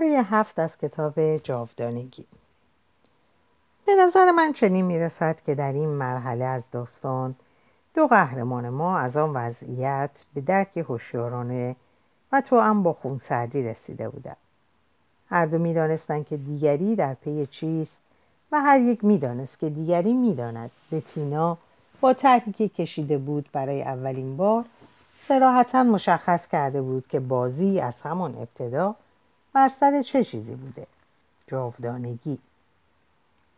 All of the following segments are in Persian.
پاره هفت از کتاب جاودانگی. به نظر من چنین می‌رسد که در این مرحله از داستان دو قهرمان ما از آن وضعیت به درک هوشیارانه و تو هم با خونسردی رسیده بودند. هر دو می‌دانستند که دیگری در پی چیست و هر یک می‌دانست که دیگری می‌داند. تینا با طرحی که کشیده بود برای اولین بار سراحتا مشخص کرده بود که بازی از همان ابتدا بر سر چه چیزی بوده؟ جاودانگی.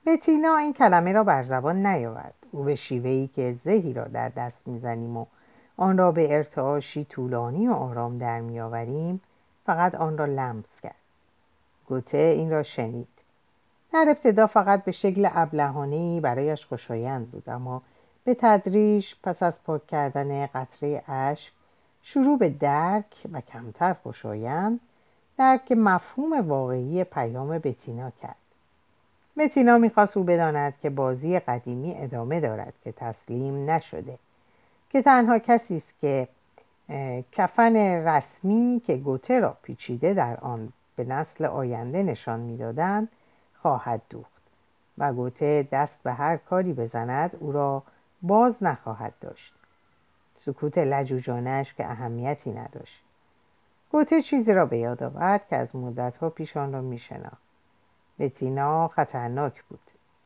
بتینا این کلمه را بر زبان نیاورد. او به شیوهی که زهی را در دست می‌زنیم و آن را به ارتعاشی طولانی و آرام در میآوریم فقط آن را لمس کرد. گوته این را شنید. در ابتدا فقط به شکل ابلهانهای برایش خوشایند بود اما به تدریج پس از پاک کردن قطره اشک شروع به درک و کمتر خوشایند درک مفهوم واقعی پیام بتینا کرد. بتینا می‌خواست او بداند که بازی قدیمی ادامه دارد که تسلیم نشده که تنها کسی است که کفن رسمی که گوته را پیچیده در آن به نسل آینده نشان می‌دادند خواهد دوخت و گوته دست به هر کاری بزند او را باز نخواهد داشت. سکوت لجوجانش که اهمیتی نداشت. گوته چیزی را به یاد آورد که از مدتها پیش آن را میشناخت. بتینا خطرناک بود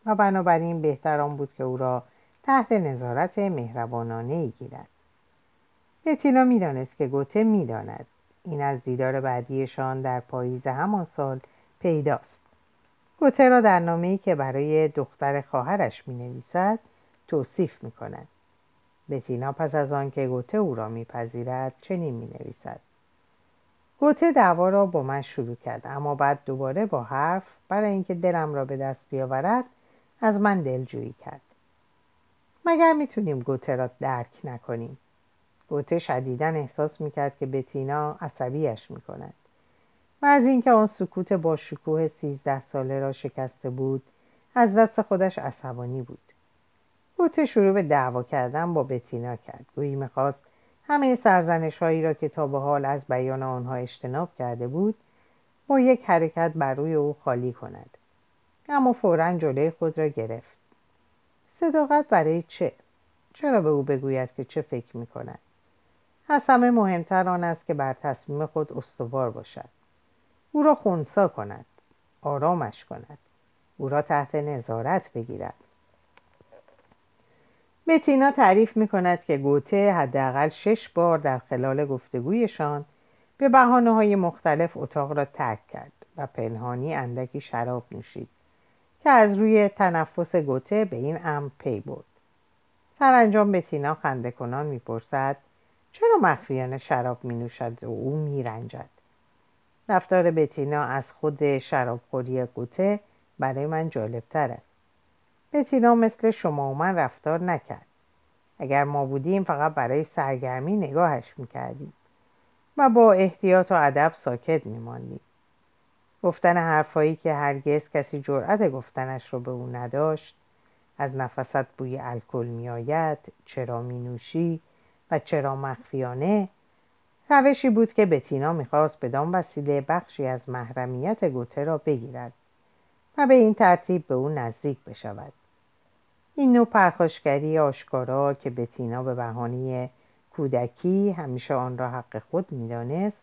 و بنابراین بهتر آن بود که او را تحت نظارت مهربانانه ای گیرد. بتینا می‌دانست که گوته می‌داند. این از دیدار بعدیشان در پاییز همان سال پیداست. گوته را در نامه‌ای که برای دختر خواهرش می نویسد توصیف می کند بتینا پس از آنکه گوته او را میپذیرد چنین می نویسد گوته دعوا را با من شروع کرد اما بعد دوباره با حرف برای اینکه دلم را به دست بیاورد از من دلجویی کرد. مگر می‌تونیم گوته را درک نکنیم؟ گوته شدیدا احساس می‌کرد که بتینا عصبیش می‌کند. و از اینکه آن سکوت با شکوه سیزده ساله را شکسته بود از دست خودش عصبانی بود. گوته شروع به دعوا کردن با بتینا کرد. گویی می‌خواست همه سرزنش هایی را که تا به حال از بیان آنها اجتناب کرده بود با یک حرکت بر روی او خالی کند. اما فورا جلوی خود را گرفت. صداقت برای چه؟ چرا به او بگوید که چه فکر می کند از همه مهمتر آن است که بر تصمیم خود استوار باشد. او را خونسا کند آرامش کند. او را تحت نظارت بگیرد. متینا تعریف می کند که گوته حداقل شش بار در خلال گفتگویشان به بحانه های مختلف اتاق را ترک کرد و پنهانی اندکی شراب نوشید که از روی تنفس گوته به این امر پی برد سرانجام بتینا خنده کنان می‌پرسد چرا مخفیانه شراب می نوشد و او می رنجد؟ رفتار بتینا از خود شرابخوری گوته برای من جالبتر است بتینا مثل شما و من رفتار نکرد. اگر ما بودیم فقط برای سرگرمی نگاهش می‌کردیم و با احتیاط و ادب ساکت میماندیم. گفتن حرفایی که هرگز کسی جرأت گفتنش رو به او نداشت از نفست بوی الکل میآید چرا مینوشی و چرا مخفیانه روشی بود که بتینا می‌خواست بدان وسیله بخشی از محرمیت گوته را بگیرد و به این ترتیب به او نزدیک بشود. این نوع پرخاشگری آشکارا که بتینا به بهانه کودکی همیشه آن را حق خود می‌دانست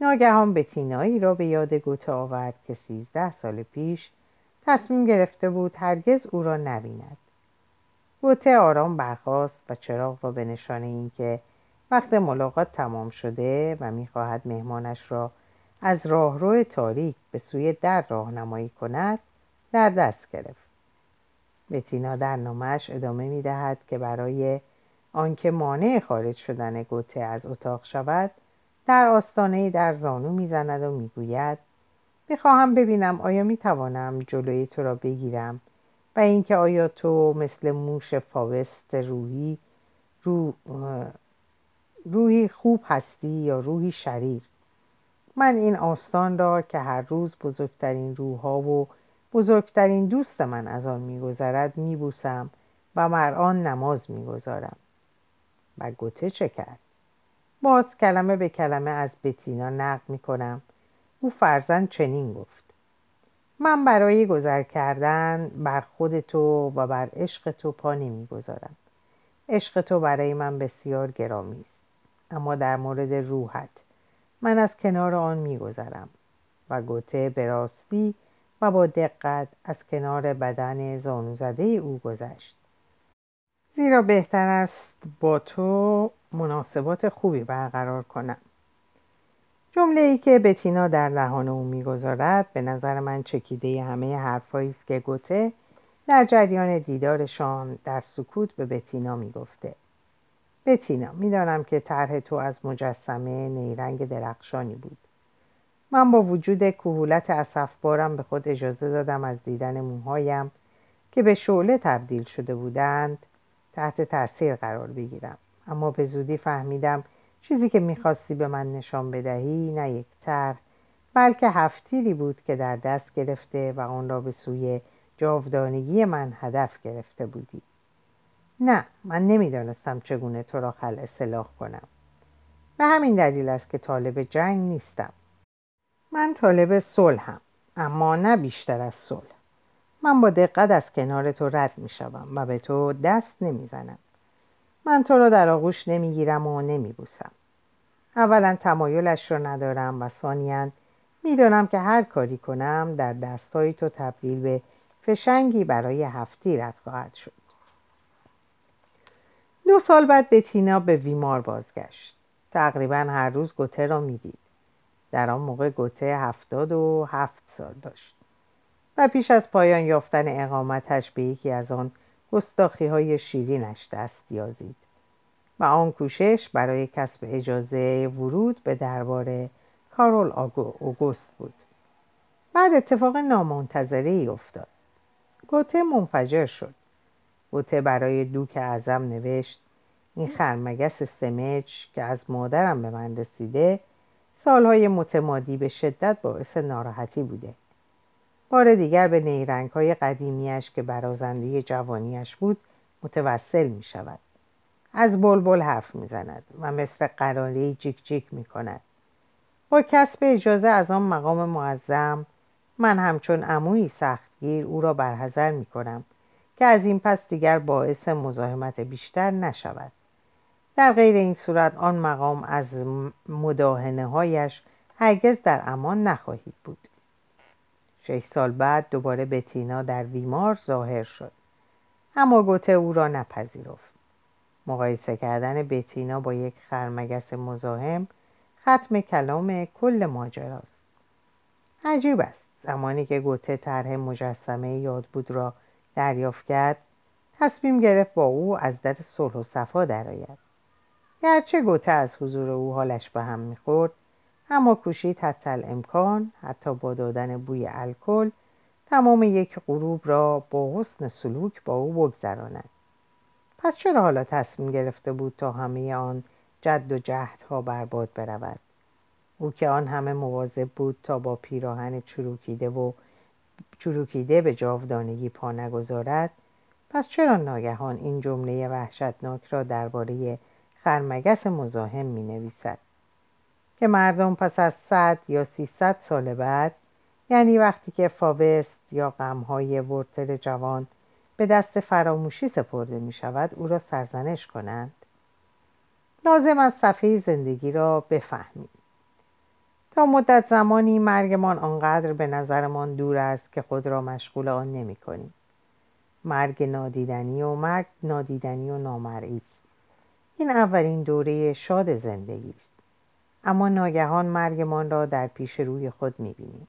ناگهان بتینایی را به یاد گوته آورد که سیزده سال پیش تصمیم گرفته بود هرگز او را نبیند. گوته آرام برخاست و چراغ را به نشانه اینکه وقت ملاقات تمام شده و می‌خواهد مهمانش را از راهرو تاریک به سوی در راهنمایی کند در دست گرفت. بتینا در نامش ادامه می دهد که برای آنکه مانع خارج شدن گوته از اتاق شود در آستانه در زانو می‌زند و می‌گوید می‌خواهم ببینم آیا می‌توانم جلوی تو را بگیرم و اینکه آیا تو مثل موش فاوست روحی رو روحی خوب هستی یا روحی شریر؟ من این آستان را که هر روز بزرگترین روحها و بزرگترین دوست من از آن میگذرد میبوسم و آن نماز می‌گذارم. و گوته چه کرد؟ باز کلمه به کلمه از بتینا نقل می‌کنم. او فرزن چنین گفت. من برای گذر کردن بر خود تو و بر عشق تو پا نمی‌گذارم. عشق تو برای من بسیار گرامی است. اما در مورد روحت. من از کنار آن میگذرم. و گوته به راستی و با دقت از کنار بدن زانوزده او گذشت. زیرا بهتر است با تو مناسبات خوبی برقرار کنم. جمله ای که بتینا در دهان او می‌گذارد به نظر من چکیده همه حرفهایی است که گوته در جریان دیدارشان در سکوت به بتینا می‌گفته. بتینا می‌دانم که طرح تو از مجسمه نیرنگ درخشانی بود. من با وجود کهولت اصفبارم به خود اجازه دادم از دیدن موهایم که به شعله تبدیل شده بودند تحت تاثیر قرار بگیرم. اما به زودی فهمیدم چیزی که می‌خواستی به من نشان بدهی نه یک طرح بلکه هفتیری بود که در دست گرفته و آن را به سوی جاودانگی من هدف گرفته بودی. نه من نمی‌دانستم چگونه تو را خل اصلاح کنم. به همین دلیل است که طالب جنگ نیستم. من طالب صلحم اما نه بیشتر از صلح من با دقت از کنار تو رد می شوم و به تو دست نمی زنم. من تو را در آغوش نمی گیرم و نمی بوسم. اولا تمایلش را ندارم و ثانیا می‌دانم که هر کاری کنم در دستهای تو تبدیل به فشنگی برای هفتی رد خواهد شد دو سال بعد بتینا به ویمار بازگشت تقریبا هر روز گوته را می‌دید در آن موقع گوته هفتاد و هفت سال داشت. و پیش از پایان یافتن اقامتش به یکی از آن گستاخی های شیرینش دست یازید و آن کوشش برای کسب اجازه ورود به دربار کارول اوگوست بود. بعد اتفاق نامنتظره ای افتاد. گوته منفجر شد. گوته برای دوک اعظم نوشت این خرمگس سمج که از مادرم به من رسیده سالهای متمادی به شدت باعث ناراحتی بوده. بار دیگر به نیرنگ های قدیمیش که برازنده جوانیش بود متوسل می شود از بلبل حرف می زند و مثل قراری جیک جیک می کند با کسب اجازه از آن مقام معظم من همچون عمویی سختگیر او را برحضر می کنم که از این پس دیگر باعث مزاحمت بیشتر نشود. در غیر این صورت آن مقام از مداهنه هایش هرگز در امان نخواهید بود. شش سال بعد دوباره بتینا در ویمار ظاهر شد. اما گوته او را نپذیرفت. مقایسه کردن بتینا با یک خرمگس مزاحم ختم کلام کل ماجراست. عجیب است. زمانی که گوته طرح مجسمه یاد بود را دریافت کرد تصمیم گرفت با او از در صلح و صفا درآید. گرچه گوته از حضور او حالش به هم می‌خورد اما کوشید حتی امکان حتی با دادن بوی الکل تمام یک غروب را با حسن سلوک با او بگذراند. پس چرا حالا تصمیم گرفته بود تا همه آن جد و جهدها برباد برود؟ او که آن همه مواظب بود تا با پیراهن چروکیده و چروکیده به جاودانگی پا نگذارد پس چرا ناگهان این جمله وحشتناک را درباره خرمگس مزاحم می نویسد که مردم پس از صد یا سیصد سال بعد یعنی وقتی که فاوست یا غمهای ورتل جوان به دست فراموشی سپرده می شود او را سرزنش کنند. لازم از صفحه زندگی را بفهمیم. تا مدت زمانی مرگمان آنقدر به نظرمان دور است که خود را مشغول آن نمی کنیم. مرگ نادیدنی و مرگ نادیدنی و نامرئی است. این اولین دوره شاد زندگی است. اما ناگهان مرگمان را در پیش روی خود می بینیم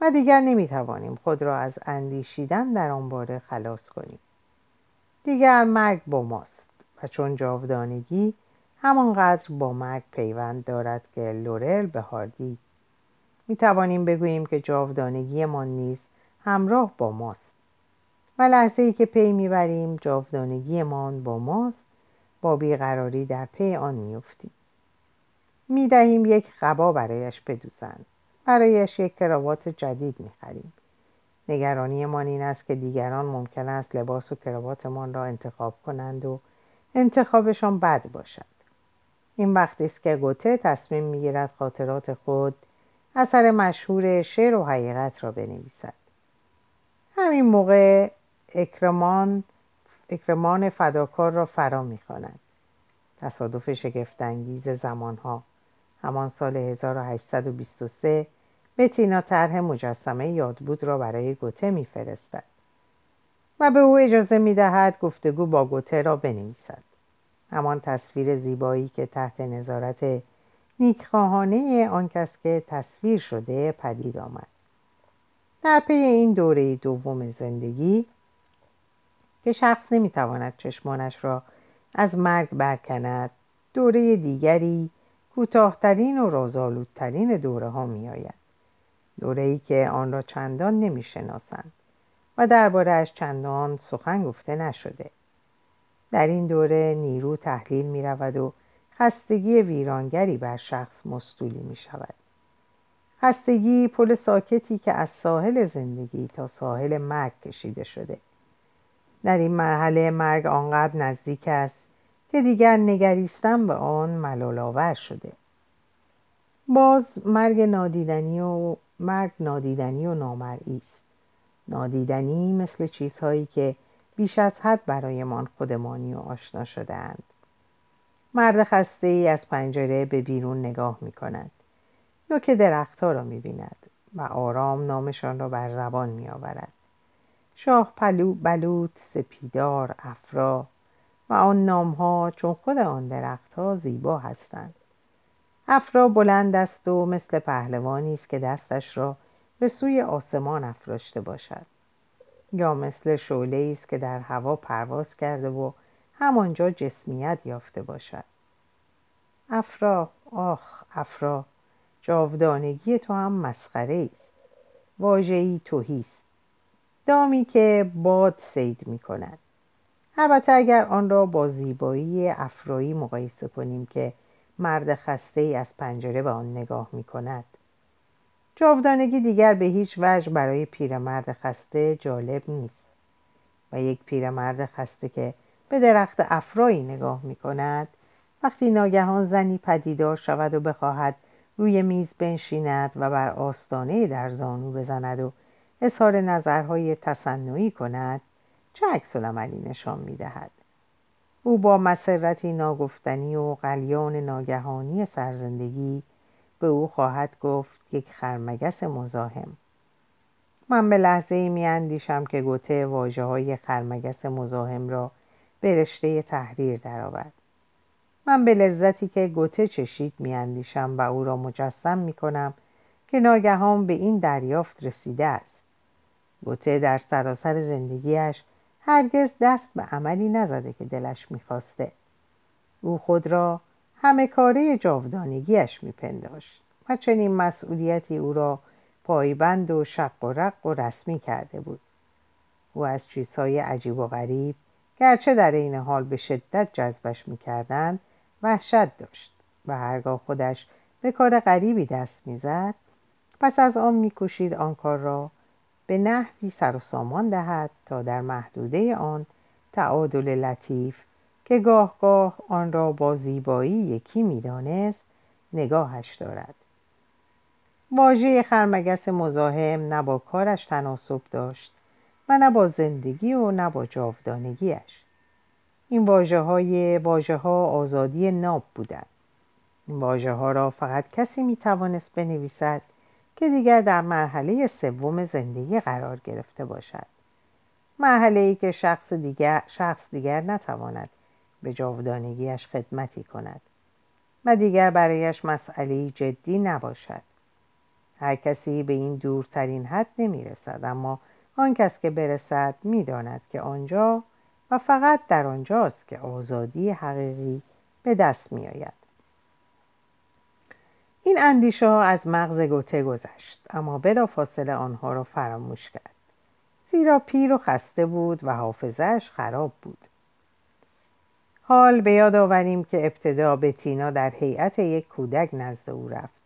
و دیگر نمی توانیم خود را از اندیشیدن در آن باره خلاص کنیم. دیگر مرگ با ماست و چون جاودانگی همانقدر با مرگ پیوند دارد که لورل به هاردی. می توانیم بگوییم که جاودانگی ما نیز همراه با ماست و لحظه ای که پی می‌بریم جاودانگیمان با ماست با بیقراری در پی آن میافتیم. می دهیم یک قبا برایش بدوزند. برایش یک کراوات جدید می خریم نگرانیمان این است که دیگران ممکن است لباس و کراواتمان را انتخاب کنند و انتخابشان بد باشد. این وقتی است که گوته تصمیم می‌گیرد خاطرات خود اثر مشهور شعر و حقیقت را بنویسد. همین موقع اکرمان اکرمان فداکار را فرا می‌خواند تصادف شگفتانگیز زمانها. همان سال 1823 بتینا طرح مجسمه یادبود را برای گوته میفرستد و به او اجازه می‌دهد گفتگو با گوته را بنویسد. همان تصویر زیبایی که تحت نظارت نیکخواهانه آن کس که تصویر شده پدید آمد. در پی این دوره دوم زندگی که شخص نمی‌تواند چشمانش را از مرگ برکند دوره دیگری کوتاهترین و رازآلودترین دوره ها می آید. دوره ای که آن را چندان نمی شناسند و دربارهش چندان سخن گفته نشده. در این دوره نیرو تحلیل می رود و خستگی ویرانگری بر شخص مستولی می شود. خستگی پل ساکتی که از ساحل زندگی تا ساحل مرگ کشیده شده. در این مرحله مرگ آنقدر نزدیک است که دیگر نگریستن به آن ملالاور شده. باز مرگ نادیدنی و مرگ نادیدنی و نامرئی است. نادیدنی مثل چیزهایی که بیش از حد برایمان خودمانی و آشنا شده اند. مرد خسته ای از پنجره به بیرون نگاه می کند که درختها را می بیند و آرام نامشان را بر زبان می آورد شاه پلو بلوط سپیدار افرا و آن نامها چون خود آن درختها زیبا هستند. افرا بلند است و مثل پهلوانی است که دستش را به سوی آسمان افراشته باشد. یا مثل شعله است که در هوا پرواز کرده و همانجا جسمیت یافته باشد. افرا آخ افرا جاودانگی تو هم مسخره است. واژهای توهی است. دامی که باد سید می کند البته اگر آن را با زیبایی افرایی مقایسه کنیم که مرد خسته ای از پنجره به آن نگاه می کند جاودانگی دیگر به هیچ وجه برای پیرمرد خسته جالب نیست. و یک پیرمرد خسته که به درخت افرایی نگاه می کند وقتی ناگهان زنی پدیدار شود و بخواهد روی میز بنشیند و بر آستانه در زانو بزند و اظهار نظرهای تصنعی کند چه عکس عملی نشان می‌دهد. او با مسرتی ناگفتنی و قلیان ناگهانی سرزندگی به او خواهد گفت یک خرمگس مزاحم. من به لحظه ای می اندیشم که گوته واجه های خرمگس مزاحم را به رشته تحریر درآورد. من به لذتی که گوته چشید می اندیشم و او را مجسم می کنم که ناگهان به این دریافت رسیده است. گوته در سراسر زندگیش هرگز دست به عملی نزده که دلش می‌خواسته. او خود را همه کاره جاودانگیش میپنداشت و چنین مسئولیتی او را پایبند و شق و رق و رسمی کرده بود. او از چیزهای عجیب و غریب گرچه در این حال به شدت جذبش می‌کردند وحشت داشت و هرگاه خودش به کار غریبی دست می‌زد پس از آن میکوشید آن کار را به نحوی سر و سامان دهد تا در محدوده آن تعادل لطیف که گاه گاه آن را با زیبایی یکی می‌دانست نگاهش دارد. واژه خرمگس مزاحم نه با کارش تناسب داشت و نه با زندگی و نه با جاودانگیش این واژه های واژه ها آزادی ناب بودند. این واژه ها را فقط کسی می توانست بنویسد که دیگر در مرحله سوم زندگی قرار گرفته باشد مرحله ای که شخص دیگر, شخص دیگر نتواند به جاودانگیش خدمتی کند و دیگر برایش مسئله جدی نباشد هر کسی به این دورترین حد نمی رسد اما آن کس که برسد می‌داند که آنجا و فقط در آنجاست که آزادی حقیقی به دست می آید. این اندیشه ها از مغز گوته گذشت اما بلا فاصله آنها را فراموش کرد. زیرا پیر و خسته بود و حافظش خراب بود. حال به یاد آوریم که ابتدا به تینا در هیئت یک کودک نزد او رفت.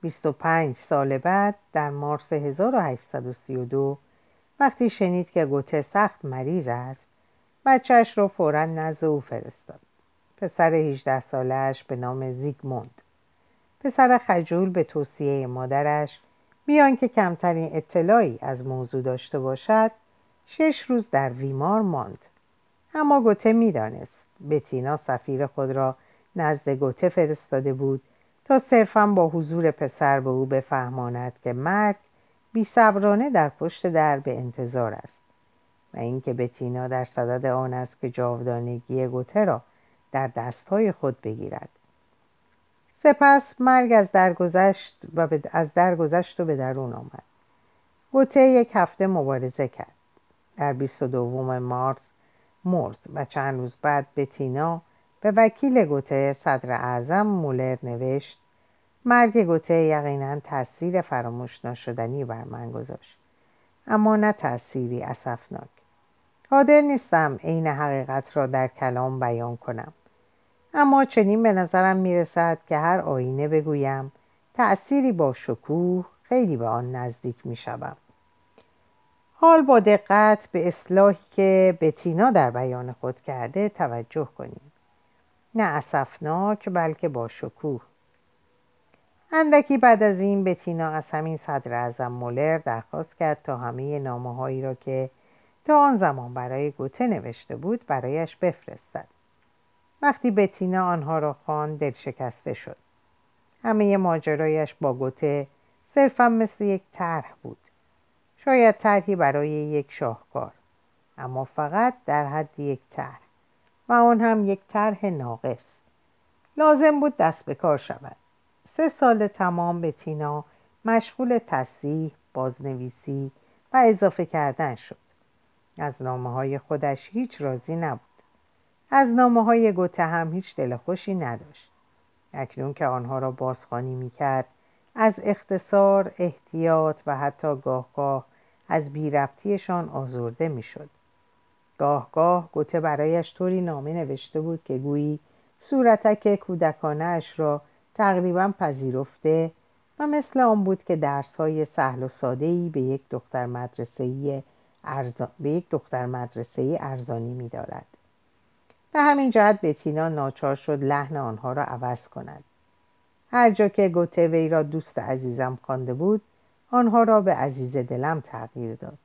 25 سال بعد در مارس 1832 وقتی شنید که گوته سخت مریض است بچهش را فورا نزد او فرستاد. پسر 18 سالش به نام زیگموند. پسر خجول به توصیه مادرش بیان که کمترین اطلاعی از موضوع داشته باشد شش روز در ویمار ماند. اما گوته می‌دانست بتینا سفیر خود را نزد گوته فرستاده بود تا صرفا با حضور پسر به او بفهماند که مرگ بیصبرانه در پشت در به انتظار است و اینکه بتینا در صدد آن است که جاودانگی گوته را در دستهای خود بگیرد. سپس مرگ از درگذشت و از درگذشت و به درون آمد. گوته یک هفته مبارزه کرد. در 22 مارس مرد و چند روز بعد بتینا به وکیل گوته صدر اعظم مولر نوشت مرگ گوته یقینا تاثیر فراموش ناشدنی بر من گذاشت اما نه تأثیری اسفناک. قادر نیستم عین حقیقت را در کلام بیان کنم. اما چنین به نظرم می‌رسد که هر آینه بگویم تأثیری با شکوه خیلی به آن نزدیک می‌شوم. حال با دقت به اصلاحی که بتینا در بیان خود کرده توجه کنیم. نه اصفناک بلکه با شکوه. اندکی بعد از این بتینا از همین صدر اعظم مولر درخواست کرد تا همه نامه هایی را که تا آن زمان برای گوته نوشته بود برایش بفرستد. وقتی بتینا آنها را خواند دل شکسته شد. همه ماجرایش با گوته صرفا مثل یک طرح بود. شاید طرحی برای یک شاهکار اما فقط در حد یک طرح و آن هم یک طرح ناقص. لازم بود دست به کار شود. سه سال تمام به تینا مشغول تصیح بازنویسی و اضافه کردن شد. از نامه های خودش هیچ راضی نبود. از نامه های گوته هم هیچ دلخوشی نداشت اکنون که آنها را بازخوانی می‌کرد از اختصار احتیاط و حتی گاه از بیربطیشان آزرده می‌شد گاه گاه گوته برایش طوری نامه نوشته بود که گویی صورتک کودکانه را تقریبا پذیرفته و مثل آن بود که درس های سهل و ساده به یک دختر مدرسه ارزا... به یک دختر مدرسه ارزانی می دارد. به همین جهت بتینا ناچار شد لحن آنها را عوض کند. هر جا که گوته وی را دوست عزیزم خوانده بود آنها را به عزیز دلم تغییر داد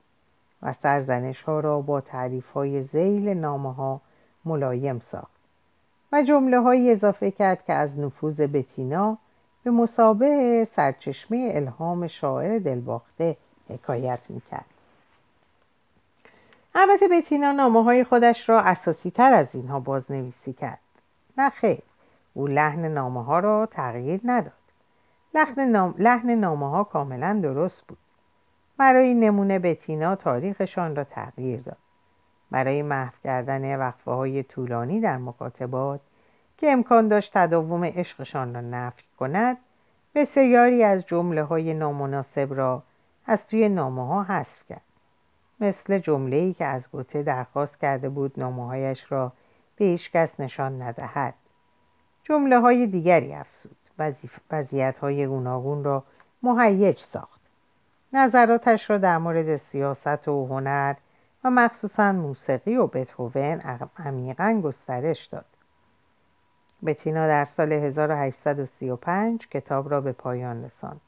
و سرزنش ها را با تعریف های زیل نامه ها ملایم ساخت و جمله های اضافه کرد که از نفوذ بتینا به مسابه سرچشمه الهام شاعر دلباخته حکایت می‌کرد البته بتینا نامه های خودش را اساسی تر از اینها بازنویسی کرد. نه خیر او لحن نامه ها را تغییر نداد. لحن, نام... لحن نامه ها کاملا درست بود. برای نمونه بتینا تاریخشان را تغییر داد. برای محو کردن وقفه های طولانی در مکاتبات که امکان داشت تداوم عشقشان را نفی کند بسیاری از جمله های نامناسب را از توی نامه ها حذف کرد. مثل جمله ای که از گوته درخواست کرده بود نامه هایش را به هیچ کس نشان ندهد. جمله های دیگری افزود. وضعیت های گوناگون را مهیج ساخت. نظراتش را در مورد سیاست و هنر و مخصوصا موسیقی و بتهوون عمیقا گسترش داد. بتینا در سال 1835 کتاب را به پایان رساند.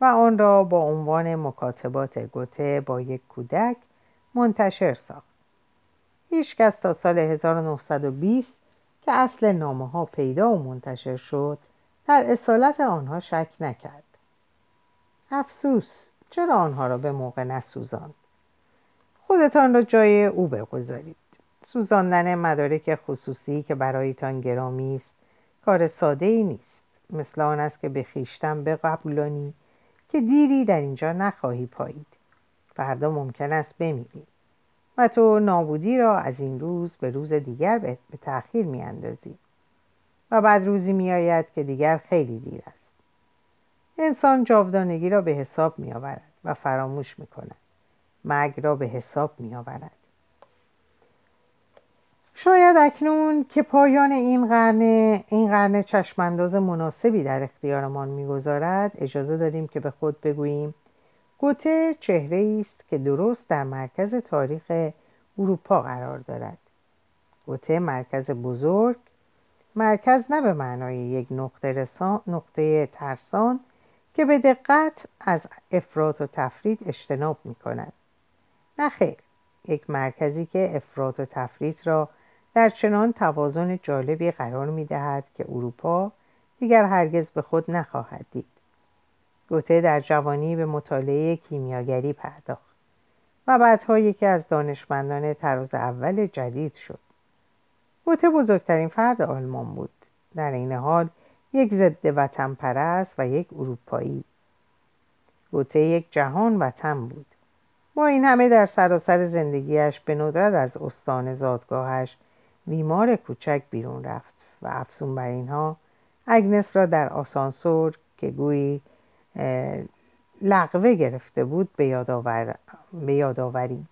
و آن را با عنوان مکاتبات گوته با یک کودک منتشر ساخت. هیچکس تا سال 1920 که اصل نامه ها پیدا و منتشر شد در اصالت آنها شک نکرد. افسوس چرا آنها را به موقع نسوزاند؟ خودتان را جای او بگذارید. سوزاندن مدارک خصوصی که برایتان گرامی است کار ساده ای نیست. مثل آن است که به خیشتن بقبولانی که دیری در اینجا نخواهی پایید. فردا ممکن است بمیری. و تو نابودی را از این روز به روز دیگر به تأخیر میاندازی. و بعد روزی میآید که دیگر خیلی دیر است. انسان جاودانگی را به حساب می آورد و فراموش می کند مرگ را به حساب می آورد شاید اکنون که پایان این قرن این قرن چشمانداز مناسبی در اختیارمان می‌گذارد اجازه داریم که به خود بگوییم گوته چهره است که درست در مرکز تاریخ اروپا قرار دارد. گوته مرکز بزرگ مرکز نه به معنای یک نقطه, نقطه ترسان که به دقت از افراد و تفرید اجتناب می کند نه یک مرکزی که افراد و تفرید را در چنان توازن جالبی قرار می دهد که اروپا دیگر هرگز به خود نخواهد دید. گوته در جوانی به مطالعه کیمیاگری پرداخت و بعدها یکی از دانشمندان تراز اول جدید شد. گوته بزرگترین فرد آلمان بود. در این حال یک ضد وطن پرست و یک اروپایی. گوته یک جهان وطن بود. با این همه در سراسر زندگیش به ندرت از استان زادگاهش وایمار کوچک بیرون رفت و افزون بر اینها اگنس را در آسانسور که گویی لقوه گرفته بود به یاد آوریم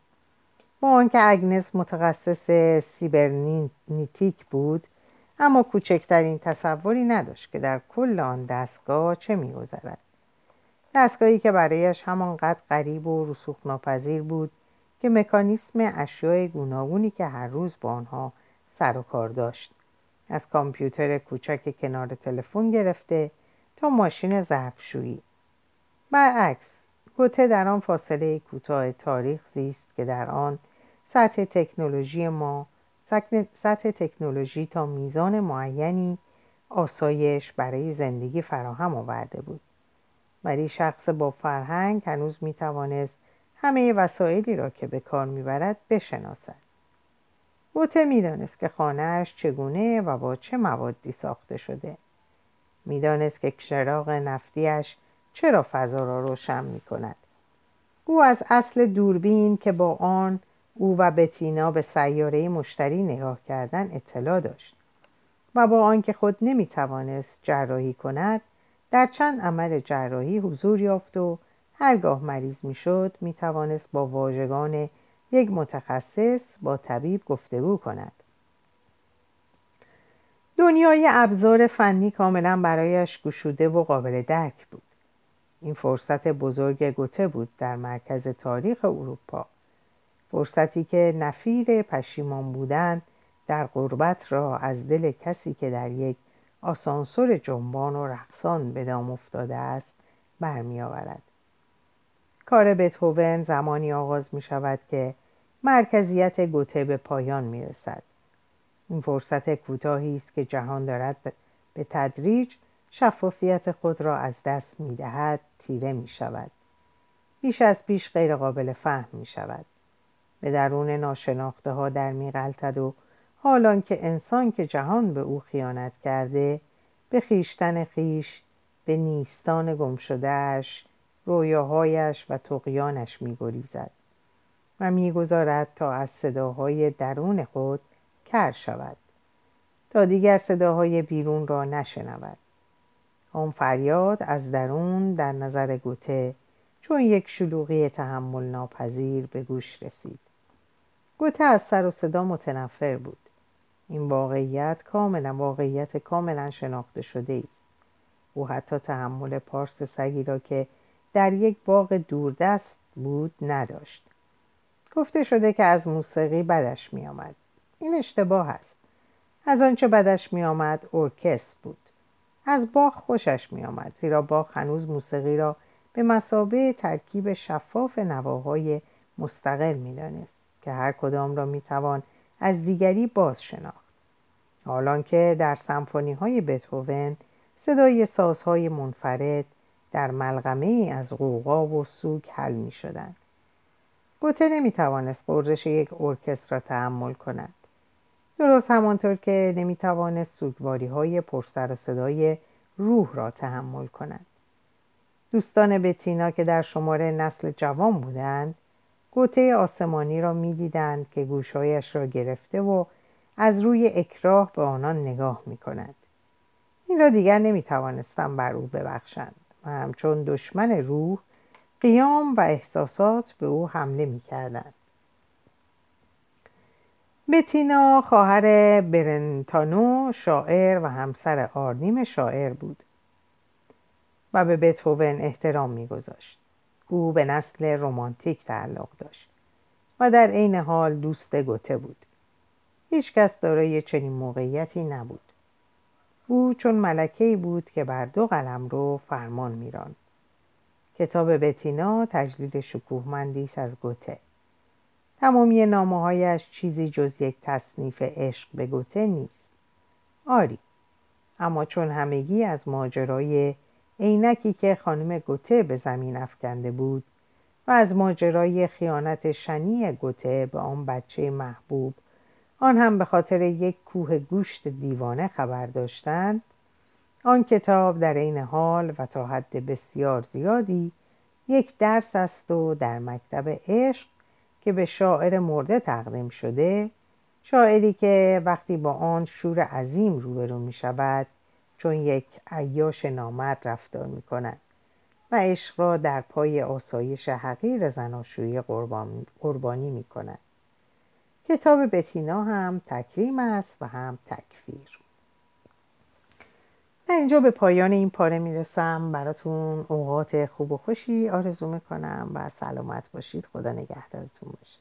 با آنکه اگنس متخصص سیبرنتیک بود اما کوچکترین تصوری نداشت که در کل آن دستگاه چه میگذرد. دستگاهی که برایش همانقدر غریب و رسوخ ناپذیر بود که مکانیسم اشیاء گوناگونی که هر روز با آنها سر و کار داشت. از کامپیوتر کوچک کنار تلفن گرفته تا ماشین ظرفشویی. برعکس گوته در آن فاصله کوتاه تاریخ زیست که در آن سطح تکنولوژی ما سطح تکنولوژی تا میزان معینی آسایش برای زندگی فراهم آورده بود. ولی شخص با فرهنگ هنوز می توانست همه وسایلی را که به کار می‌برد بشناسد. بوته می‌دانست که خانهاش چگونه و با چه موادی ساخته شده. می‌دانست که چراغ نفتیش چرا فضا را روشن می کند او از اصل دوربین که با آن او و بتینا به سیاره مشتری نگاه کردن اطلاع داشت و با آنکه خود نمی توانست جراحی کند در چند عمل جراحی حضور یافت و هرگاه مریض می شد با واژگان یک متخصص با طبیب گفتگو کند. دنیای ابزار فنی کاملا برایش گشوده و قابل درک بود. این فرصت بزرگ گوته بود در مرکز تاریخ اروپا. فرصتی که نفیر پشیمان بودن در غربت را از دل کسی که در یک آسانسور جنبان و رقصان به دام افتاده است برمیآورد. کار بتهوون زمانی آغاز می شود که مرکزیت گوته به پایان می رسد. این فرصت کوتاهی است که جهان دارد به تدریج شفافیت خود را از دست می دهد تیره می شود. بیش از پیش غیرقابل فهم می شود. به درون ناشناخته ها در می غلطد و حالان که انسان که جهان به او خیانت کرده به خیشتن خیش به نیستان گم شدهش رویاهایش و تقیانش می گریزد و می‌گذارد تا از صداهای درون خود کر شود تا دیگر صداهای بیرون را نشنود. آن فریاد از درون در نظر گوته چون یک شلوغی تحمل ناپذیر به گوش رسید. گوته از سر و صدا متنفر بود. این واقعیت کاملا واقعیت کاملا شناخته شده است. او حتی تحمل پارس سگی را که در یک باغ دوردست بود نداشت. گفته شده که از موسیقی بدش می آمد. این اشتباه است. از آنچه بدش می آمد ارکست بود. از باغ خوشش می آمد زیرا باغ هنوز موسیقی را به مسابه ترکیب شفاف نواهای مستقل می دانست که هر کدام را می توان از دیگری باز شناخت حالان که در سمفونی های بتهوون صدای سازهای منفرد در ملغمه از غوغا و سوگ حل می شدن. گوته نمی توانست قررش یک ارکستر را تحمل کند درست همانطور که نمی توانست سوگواری های پرسر و صدای روح را تحمل کند دوستان بتینا که در شماره نسل جوان بودند گوته آسمانی را می‌دیدند که گوشهایش را گرفته و از روی اکراه به آنان نگاه می کند. این را دیگر نمی توانستم بر او ببخشند و همچون دشمن روح قیام و احساسات به او حمله می کردند. بتینا خواهر برنتانو شاعر و همسر آرنیم شاعر بود و به بتهوون احترام میگذاشت. او به نسل رمانتیک تعلق داشت و در عین حال دوست گوته بود. هیچ کس دارای چنین موقعیتی نبود. او چون ملکه بود که بر دو قلم رو فرمان میراند. کتاب بتینا تجلیل شکوهمندی است از گوته. تمامی نامه هایش چیزی جز یک تصنیف عشق به گوته نیست. آری اما چون همگی از ماجرای عینکی که خانم گوته به زمین افکنده بود و از ماجرای خیانت شنی گوته به آن بچه محبوب آن هم به خاطر یک کوه گوشت دیوانه خبر داشتند. آن کتاب در این حال و تا حد بسیار زیادی یک درس است و در مکتب عشق که به شاعر مرده تقدیم شده شاعری که وقتی با آن شور عظیم روبرو می شود چون یک عیاش نامرد رفتار می کند و عشق را در پای آسایش حقیر زناشویی قربان، قربانی می کند. کتاب بتینا هم تکریم است و هم تکفیر. در اینجا به پایان این پاره می‌رسم. براتون اوقات خوب و خوشی آرزو می‌کنم و سلامت باشید. خدا نگهدارتون باشه.